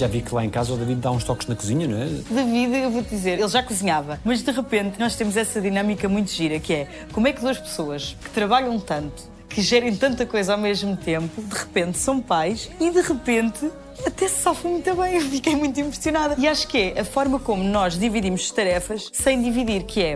[SPEAKER 3] Já vi que lá em casa o David dá uns toques na cozinha, não é?
[SPEAKER 4] David, eu vou te dizer, ele já cozinhava, mas de repente nós temos essa dinâmica muito gira, que é como é que duas pessoas que trabalham tanto, que gerem tanta coisa ao mesmo tempo, de repente são pais e de repente até se sofrem muito bem. Eu fiquei muito impressionada. E acho que é a forma como nós dividimos tarefas sem dividir, que é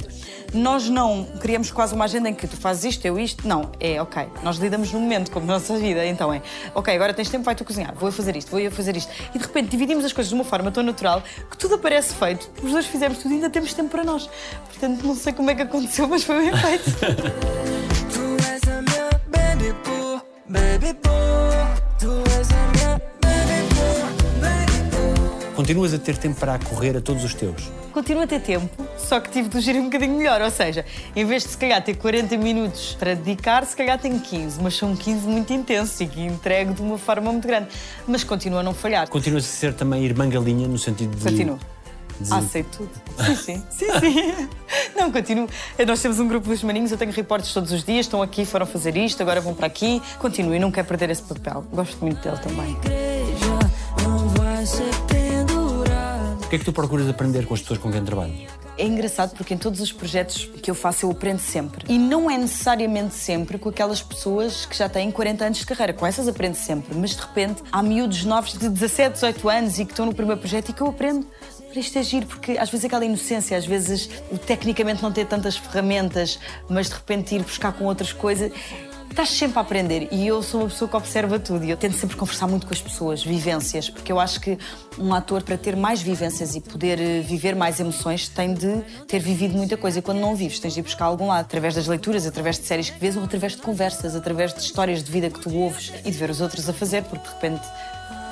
[SPEAKER 4] nós não criamos quase uma agenda em que tu fazes isto, eu isto. Não, é ok. Nós lidamos no momento, como na nossa vida. Então é, ok, agora tens tempo, vai tu cozinhar, vou eu fazer isto, vou eu fazer isto. E de repente dividimos as coisas de uma forma tão natural que tudo aparece feito. Os dois fizemos tudo e ainda temos tempo para nós. Portanto, não sei como é que aconteceu, mas foi bem feito. [laughs]
[SPEAKER 2] Tu és a minha baby baby boo.
[SPEAKER 3] Continuas a ter tempo para correr a todos os teus.
[SPEAKER 4] Continuo a ter tempo, só que tive de agir um bocadinho melhor. Ou seja, em vez de se calhar ter 40 minutos para dedicar, se calhar tenho 15, mas são 15 muito intensos e que entrego de uma forma muito grande. Mas continuo a não falhar.
[SPEAKER 3] Continuas a ser também irmã galinha no sentido de.
[SPEAKER 4] Continuo.
[SPEAKER 3] de-
[SPEAKER 4] Ah, sei tudo. Sim, sim. [laughs] sim, sim. Não, continuo. Nós temos um grupo dos maninhos, eu tenho reportes todos os dias, estão aqui, foram fazer isto, agora vão para aqui. Continuo e não quero perder esse papel. Gosto muito dele também.
[SPEAKER 2] Igreja não vai ser.
[SPEAKER 3] O que é que tu procuras aprender com as pessoas com quem trabalhas?
[SPEAKER 4] É engraçado porque em todos os projetos que eu faço eu aprendo sempre. E não é necessariamente sempre com aquelas pessoas que já têm 40 anos de carreira. Com essas aprendo sempre. Mas de repente há miúdos novos de 17, 18 anos e que estão no primeiro projeto e que eu aprendo. Isto é giro, porque às vezes aquela inocência, às vezes o tecnicamente não ter tantas ferramentas, mas de repente ir buscar com outras coisas. Estás sempre a aprender e eu sou uma pessoa que observa tudo e eu tento sempre conversar muito com as pessoas, vivências, porque eu acho que um ator, para ter mais vivências e poder eh, viver mais emoções, tem de ter vivido muita coisa. E quando não vives, tens de ir buscar algum lado, através das leituras, através de séries que vês ou através de conversas, através de histórias de vida que tu ouves e de ver os outros a fazer, porque de repente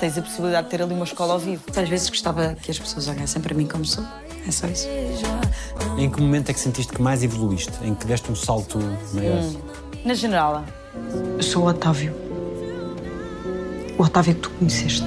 [SPEAKER 4] tens a possibilidade de ter ali uma escola ao vivo.
[SPEAKER 6] Às vezes gostava que as pessoas olhassem para mim como sou. É só isso.
[SPEAKER 3] Em que momento é que sentiste que mais evoluíste? Em que deste um salto maior?
[SPEAKER 4] Na generala,
[SPEAKER 6] Eu sou o Otávio. O Otávio que tu conheceste.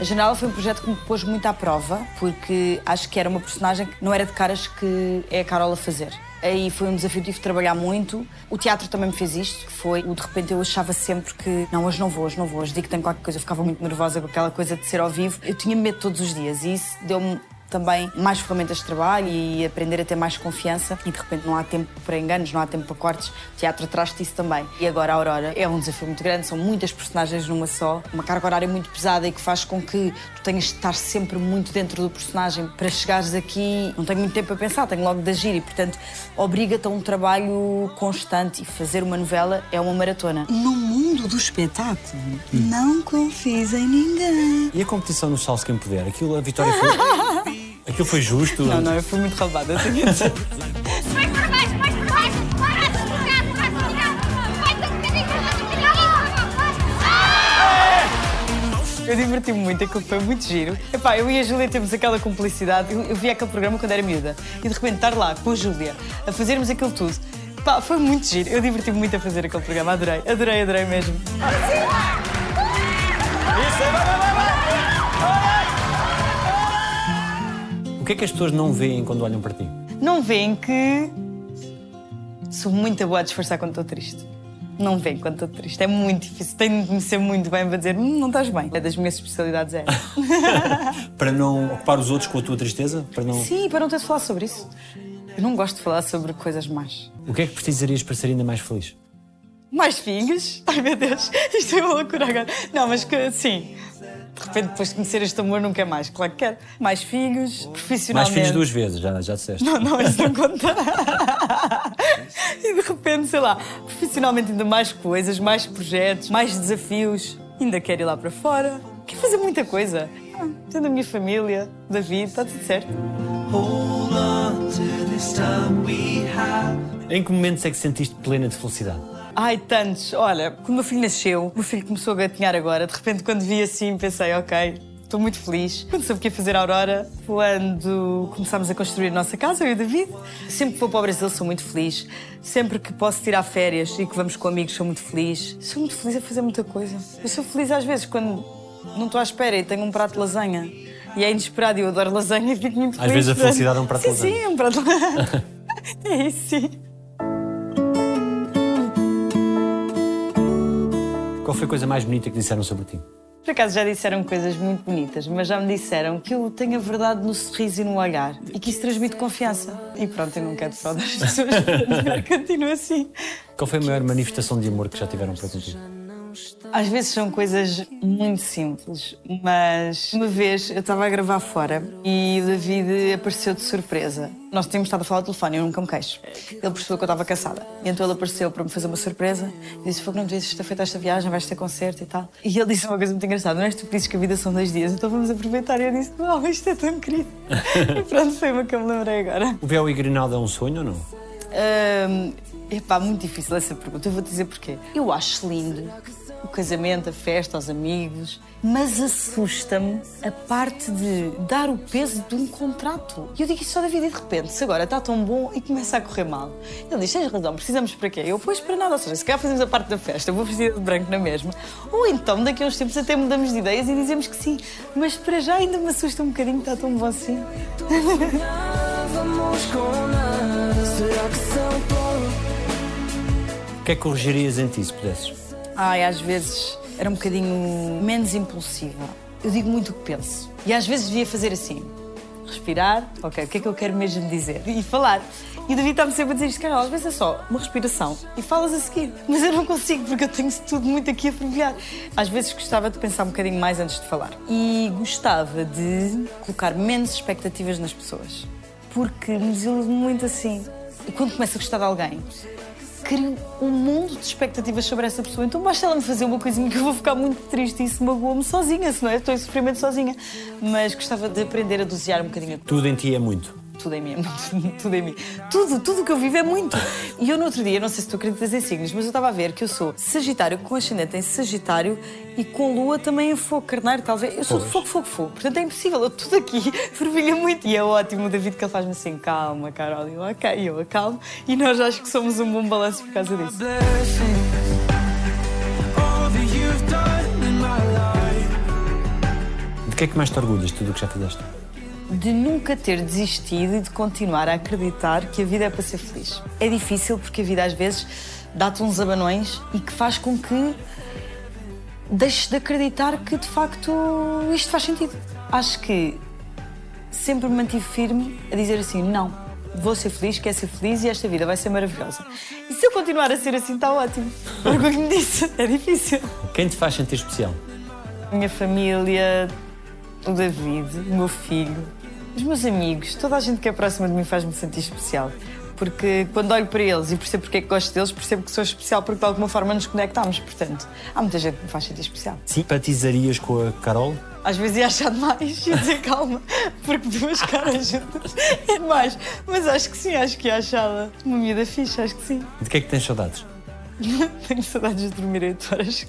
[SPEAKER 4] A Janela foi um projeto que me pôs muito à prova, porque acho que era uma personagem que não era de caras que é a Carol a fazer. Aí foi um desafio, tive de trabalhar muito. O teatro também me fez isto, que foi o de repente eu achava sempre que não, hoje não vou, hoje não vou, hoje digo que tenho qualquer coisa. Eu ficava muito nervosa com aquela coisa de ser ao vivo. Eu tinha medo todos os dias e isso deu-me também mais ferramentas de trabalho e aprender a ter mais confiança e de repente não há tempo para enganos, não há tempo para cortes. O teatro traz-te isso também. E agora a Aurora é um desafio muito grande, são muitas personagens numa só, uma carga horária muito pesada e que faz com que tu tenhas de estar sempre muito dentro do personagem para chegares aqui. Não tenho muito tempo a pensar, tenho logo de agir e, portanto, obriga-te a um trabalho constante e fazer uma novela é uma maratona.
[SPEAKER 6] No mundo do espetáculo, não confies em ninguém.
[SPEAKER 3] E a competição no Salso Quem Puder? Aquilo, a vitória foi. [laughs] Aquilo foi justo?
[SPEAKER 4] Não, não, eu fui muito roubada, eu tenho a dizer.
[SPEAKER 10] Mais para baixo, mais para baixo! Um um!
[SPEAKER 4] Eu diverti-me muito, aquilo foi muito giro. Epá, eu e a Júlia temos aquela cumplicidade. Eu, eu vi aquele programa quando era miúda. E de repente estar lá com a Júlia a fazermos aquilo tudo. Pá, foi muito giro. Eu diverti-me muito a fazer aquele programa. Adorei, adorei, adorei mesmo.
[SPEAKER 3] O que é que as pessoas não veem quando olham para ti?
[SPEAKER 4] Não veem que sou muito boa a disfarçar quando estou triste. Não veem quando estou triste. É muito difícil. Tenho de conhecer muito bem para dizer hum, não estás bem. É das minhas especialidades, é. [laughs]
[SPEAKER 3] Para não ocupar os outros com a tua tristeza? Para não...
[SPEAKER 4] Sim, para não ter de falar sobre isso. Eu não gosto de falar sobre coisas más.
[SPEAKER 3] O que é que precisarias para ser ainda mais feliz?
[SPEAKER 4] Mais filhos? Ai meu Deus, [laughs] isto é uma loucura agora. Não, mas que sim. De repente, depois de conhecer este amor, não quer mais. Claro que quero. Mais filhos,
[SPEAKER 3] Mais
[SPEAKER 4] profissionalmente.
[SPEAKER 3] filhos duas vezes, já, já disseste.
[SPEAKER 4] Não, não, isso não [laughs] conta. e de repente, sei lá, profissionalmente ainda mais coisas, mais projetos, mais desafios. Ainda quero ir lá para fora. Quero fazer muita coisa. Ah, Tendo a minha família, David, está tudo certo.
[SPEAKER 3] Em que momentos é que sentiste plena de felicidade?
[SPEAKER 4] Ai, tantos. Olha, quando o meu filho nasceu, o meu filho começou a gatinhar agora. De repente, quando vi assim, pensei, ok, estou muito feliz. Quando soube que ia fazer a Aurora, quando começámos a construir a nossa casa, eu e o David. Sempre que vou para o Brasil, sou muito feliz. Sempre que posso tirar férias e que vamos com amigos, sou muito feliz. Sou muito feliz a fazer muita coisa. Eu sou feliz às vezes quando não estou à espera e tenho um prato de lasanha. E é inesperado e eu adoro lasanha e fico muito
[SPEAKER 3] Às
[SPEAKER 4] feliz.
[SPEAKER 3] vezes a felicidade é um prato de
[SPEAKER 4] sim,
[SPEAKER 3] lasanha.
[SPEAKER 4] Sim, é um prato de lasanha. [laughs] é isso, sim.
[SPEAKER 3] Qual foi a coisa mais bonita que disseram sobre ti?
[SPEAKER 4] Por acaso já disseram coisas muito bonitas, mas já me disseram que eu tenho a verdade no sorriso e no olhar e que isso transmite confiança. E pronto, eu não quero defraudar as [laughs] pessoas, continuo assim.
[SPEAKER 3] Qual foi a maior manifestação de amor que já tiveram para contigo?
[SPEAKER 4] Às vezes são coisas muito simples, mas uma vez eu estava a gravar fora e o David apareceu de surpresa. Nós tínhamos estado a falar ao telefone e eu nunca me queixo. Ele percebeu que eu estava cansada. E então ele apareceu para me fazer uma surpresa e disse: que não devias ter feito esta viagem, vais ter concerto e tal. E ele disse uma coisa muito engraçada: Não és tu que dizes que a vida são dois dias, então vamos aproveitar. E eu disse: Uau, isto é tão querido. [laughs] e pronto, foi uma que eu me lembrei agora.
[SPEAKER 3] O véu e Grinaldo é um sonho ou não?
[SPEAKER 4] Hum, epá, muito difícil essa pergunta. Eu vou dizer porquê. Eu acho lindo o casamento, a festa, os amigos, mas assusta-me a parte de dar o peso de um contrato. E eu digo isso só da vida e de repente, se agora está tão bom e começa a correr mal. Ele diz: tens razão, precisamos para quê? Eu, pois para nada. Ou seja, se calhar fazemos a parte da festa, eu vou vestir de branco na mesma. Ou então, daqui a uns tempos, até mudamos de ideias e dizemos que sim. Mas para já ainda me assusta um bocadinho, está tão bom assim.
[SPEAKER 2] Vamos com nada, será que são poucos?
[SPEAKER 3] O que é que corrigirias em ti se pudesses?
[SPEAKER 4] Ai, às vezes era um bocadinho menos impulsiva. Eu digo muito o que penso. E às vezes devia fazer assim. Respirar, ok, o que é que eu quero mesmo dizer? E falar. E o David está-me sempre a dizer isto, Carol, às vezes é só uma respiração e falas a seguir. Mas eu não consigo, porque eu tenho tudo muito aqui a fervilhar. Às vezes gostava de pensar um bocadinho mais antes de falar. E gostava de colocar menos expectativas nas pessoas. Porque me desiludo muito assim. E quando começo a gostar de alguém, crio um mundo de expectativas sobre essa pessoa. Então basta ela me fazer uma coisinha que eu vou ficar muito triste e isso magoa-me sozinha, se não é? Estou em sofrimento sozinha. Mas gostava de aprender a dosear um bocadinho.
[SPEAKER 3] Tudo em ti é muito
[SPEAKER 4] tudo em mim é [laughs] muito, tudo em mim. Tudo, tudo que eu vivo é muito. E eu no outro dia, não sei se tu acreditas em signos, mas eu estava a ver que eu sou Sagitário com ascendente em Sagitário e com Lua também em fogo, carneiro, talvez. Eu sou pois. de fogo, fogo, fogo. Portanto é impossível, eu tudo aqui [laughs] fervilha muito. E é ótimo o David que ele faz-me assim, calma, Carol. E eu, ok, eu acalmo. E nós acho que somos um bom balanço por causa disso.
[SPEAKER 2] De
[SPEAKER 3] que é que mais te orgulhas, tudo o que já fizeste?
[SPEAKER 4] De nunca ter desistido e de continuar a acreditar que a vida é para ser feliz. É difícil porque a vida às vezes dá-te uns abanões e que faz com que deixes de acreditar que de facto isto faz sentido. Acho que sempre me mantive firme a dizer assim: não, vou ser feliz, quero ser feliz e esta vida vai ser maravilhosa. E se eu continuar a ser assim, está ótimo. [laughs] Orgulho-me disso, é difícil.
[SPEAKER 3] Quem te faz sentir especial?
[SPEAKER 4] Minha família, o David, o meu filho, os meus amigos, toda a gente que é próxima de mim faz-me sentir especial. Porque quando olho para eles e percebo porque é que gosto deles, percebo que sou especial porque de alguma forma nos conectamos. Portanto, há muita gente que me faz sentir especial.
[SPEAKER 3] Simpatizarias com a Carol?
[SPEAKER 4] Às vezes ia achar demais e dizer calma, porque duas caras juntas é demais. Mas acho que sim, acho que ia achá-la uma miúda fixe, acho que sim.
[SPEAKER 3] De que é que tens saudades? [laughs]
[SPEAKER 4] Tenho saudades de dormir 8 horas.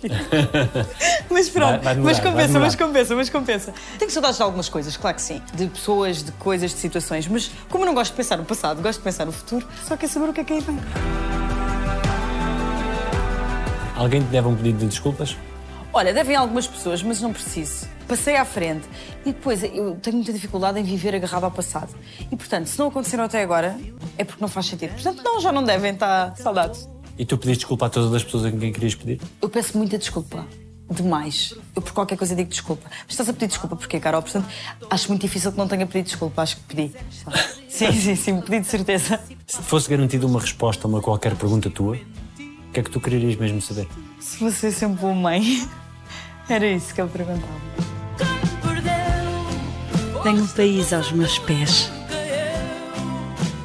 [SPEAKER 4] [laughs] Mas pronto,
[SPEAKER 3] Vai- vai demorar,
[SPEAKER 4] mas compensa, mas compensa, mas compensa. Tenho saudades de algumas coisas, claro que sim. De pessoas, de coisas, de situações. Mas como eu não gosto de pensar no passado, gosto de pensar no futuro, só quero saber o que é que aí vem.
[SPEAKER 3] Alguém te deve um pedido de desculpas?
[SPEAKER 4] Olha, devem algumas pessoas, mas não preciso. Passei à frente e depois eu tenho muita dificuldade em viver agarrado ao passado. E portanto, se não aconteceram até agora, é porque não faz sentido. Portanto, não, já não devem estar saudades.
[SPEAKER 3] E tu pediste desculpa a todas as pessoas a quem querias pedir?
[SPEAKER 4] Eu peço muita desculpa. Demais. Eu por qualquer coisa digo desculpa. Mas estás a pedir desculpa porquê, Carol? Portanto, acho muito difícil que não tenha pedido desculpa. Acho que pedi. Sim, sim, sim, pedi de certeza.
[SPEAKER 3] Se fosse garantida uma resposta a uma qualquer pergunta tua, o que é que tu quererias mesmo saber?
[SPEAKER 4] Se fosse sempre boa mãe, era isso que eu perguntava.
[SPEAKER 5] Tenho um país aos meus pés.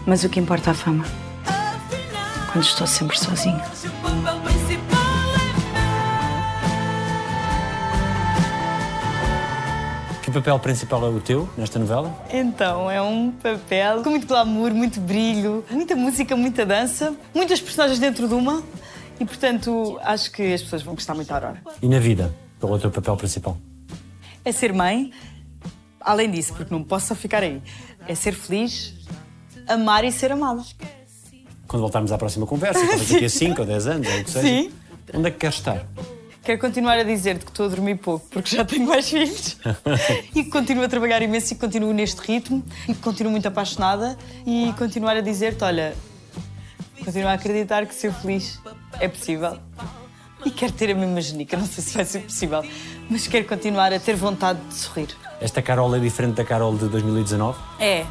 [SPEAKER 5] Mas o que importa é a fama? Quando estou sempre sozinha.
[SPEAKER 3] Que papel principal é o teu nesta novela?
[SPEAKER 4] Então, é um papel com muito glamour, muito brilho, muita música, muita dança, muitas personagens dentro de uma. E, portanto, acho que as pessoas vão gostar muito da Aurora.
[SPEAKER 3] E na vida? Qual é o teu papel principal?
[SPEAKER 4] É ser mãe, além disso, porque não posso só ficar aí. É ser feliz, amar e ser amada.
[SPEAKER 3] Quando voltarmos à próxima conversa, talvez daqui a [laughs] 5 ou 10 anos, ou o que seja.
[SPEAKER 4] Sim.
[SPEAKER 3] Onde é que queres estar?
[SPEAKER 4] Quero continuar a dizer-te que estou a dormir pouco, porque já tenho mais filhos. [laughs] e que continuo a trabalhar imenso e que continuo neste ritmo e que continuo muito apaixonada e continuar a dizer-te, olha, continuo a acreditar que ser feliz é possível. E quero ter a mesma genica, não sei se vai ser possível, mas quero continuar a ter vontade de sorrir.
[SPEAKER 3] Esta Carol é diferente da Carol de 2019?
[SPEAKER 4] É.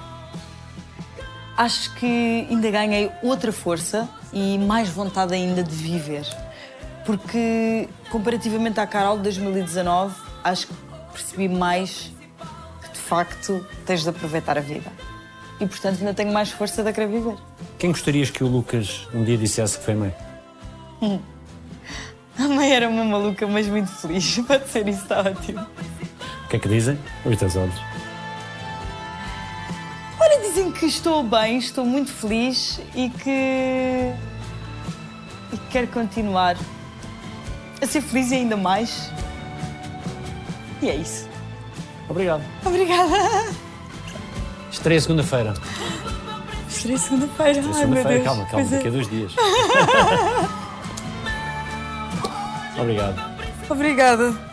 [SPEAKER 4] Acho que ainda ganhei outra força e mais vontade ainda de viver. Porque, comparativamente à Carol de 2019, acho que percebi mais que, de facto, tens de aproveitar a vida. E, portanto, ainda tenho mais força de querer viver.
[SPEAKER 3] Quem gostarias que o Lucas um dia dissesse que foi mãe?
[SPEAKER 4] Hum. [laughs] A mãe era uma maluca, mas muito feliz. [laughs] Pode ser isso, está ótimo.
[SPEAKER 3] O que é que dizem? Os teus olhos.
[SPEAKER 4] Olha, dizem que estou bem, estou muito feliz e que. e que quero continuar a ser feliz e ainda mais. E é isso.
[SPEAKER 3] Obrigado.
[SPEAKER 4] Obrigada.
[SPEAKER 3] Estreia segunda-feira.
[SPEAKER 4] Estarei segunda-feira.
[SPEAKER 3] Estreia segunda-feira, calma, calma,
[SPEAKER 4] Pois é.
[SPEAKER 3] daqui a dois dias. [laughs] Obrigado.
[SPEAKER 4] Obrigada.